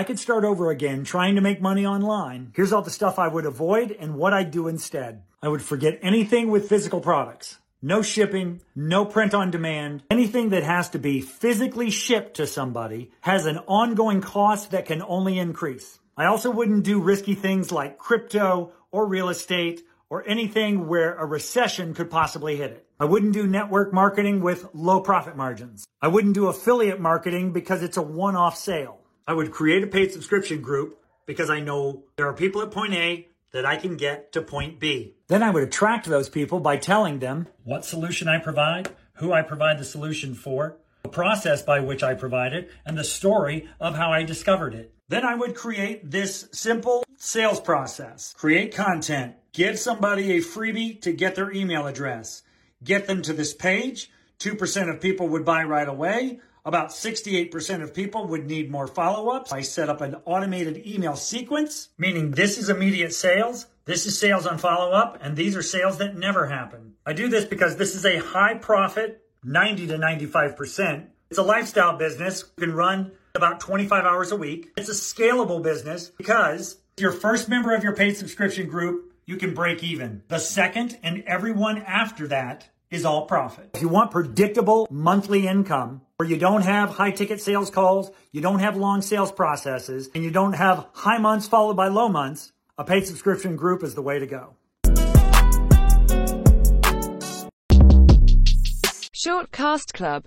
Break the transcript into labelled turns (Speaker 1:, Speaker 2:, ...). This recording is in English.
Speaker 1: I could start over again trying to make money online. Here's all the stuff I would avoid and what I'd do instead. I would forget anything with physical products. No shipping, no print on demand. Anything that has to be physically shipped to somebody has an ongoing cost that can only increase. I also wouldn't do risky things like crypto or real estate or anything where a recession could possibly hit it. I wouldn't do network marketing with low profit margins. I wouldn't do affiliate marketing because it's a one-off sale. I would create a paid subscription group because I know there are people at point A that I can get to point B. Then I would attract those people by telling them what solution I provide, who I provide the solution for, the process by which I provide it, and the story of how I discovered it. Then I would create this simple sales process. Create content. Give somebody a freebie to get their email address. Get them to this page. 2% of people would buy right away. About 68% of people would need more follow ups. I set up an automated email sequence, meaning this is immediate sales, this is sales on follow up, and these are sales that never happen. I do this because this is a high profit, 90 to 95%. It's a lifestyle business. You can run about 25 hours a week. It's a scalable business because if your first member of your paid subscription group, you can break even. The second and everyone after that is all profit. If you want predictable monthly income where you don't have high ticket sales calls, you don't have long sales processes, and you don't have high months followed by low months, a paid subscription group is the way to go.
Speaker 2: Shortcast Club